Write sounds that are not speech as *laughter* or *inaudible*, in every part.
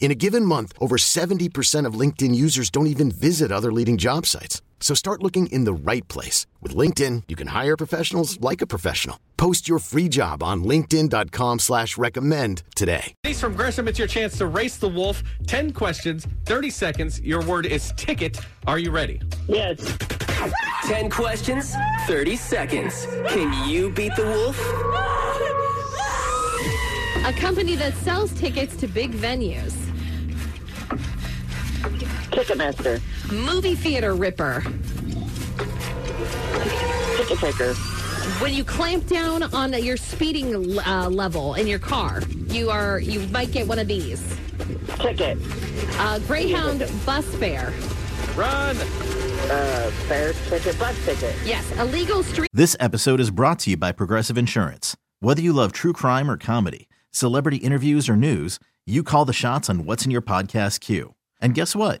In a given month, over 70% of LinkedIn users don't even visit other leading job sites. So start looking in the right place. With LinkedIn, you can hire professionals like a professional. Post your free job on linkedin.com slash recommend today. Denise from Gresham, it's your chance to race the wolf. 10 questions, 30 seconds. Your word is ticket. Are you ready? Yes. 10 questions, 30 seconds. Can you beat the wolf? A company that sells tickets to big venues. Ticketmaster. Movie theater ripper. Ticket taker. When you clamp down on your speeding uh, level in your car, you are you might get one of these. Ticket. Uh, Greyhound bus fare. Run! Uh, fare ticket. Bus ticket. Yes, illegal street. This episode is brought to you by Progressive Insurance. Whether you love true crime or comedy, celebrity interviews or news, you call the shots on what's in your podcast queue. And guess what?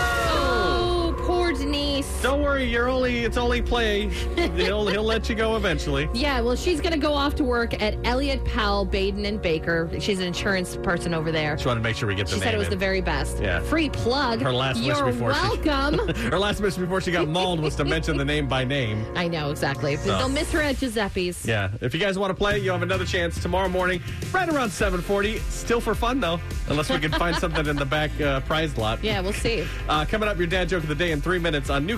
Don't worry, you're only it's only play. he'll he'll let you go eventually. *laughs* Yeah, well, she's going to go off to work at Elliott Powell, Baden and Baker. She's an insurance person over there. Just want to make sure we get the She said it was in. the very best. Yeah. Free plug. Her last wish You're before she- welcome. *laughs* Her last mission before she got mauled was to mention the name by name. *laughs* I know, exactly. They'll miss her at Giuseppe's. Yeah. If you guys want to play, you have another chance tomorrow morning, right around 7:40. Still for fun though, unless we can find something in the back uh, prize lot. Yeah, we'll see. Uh, coming up, your dad joke of the day in three minutes on New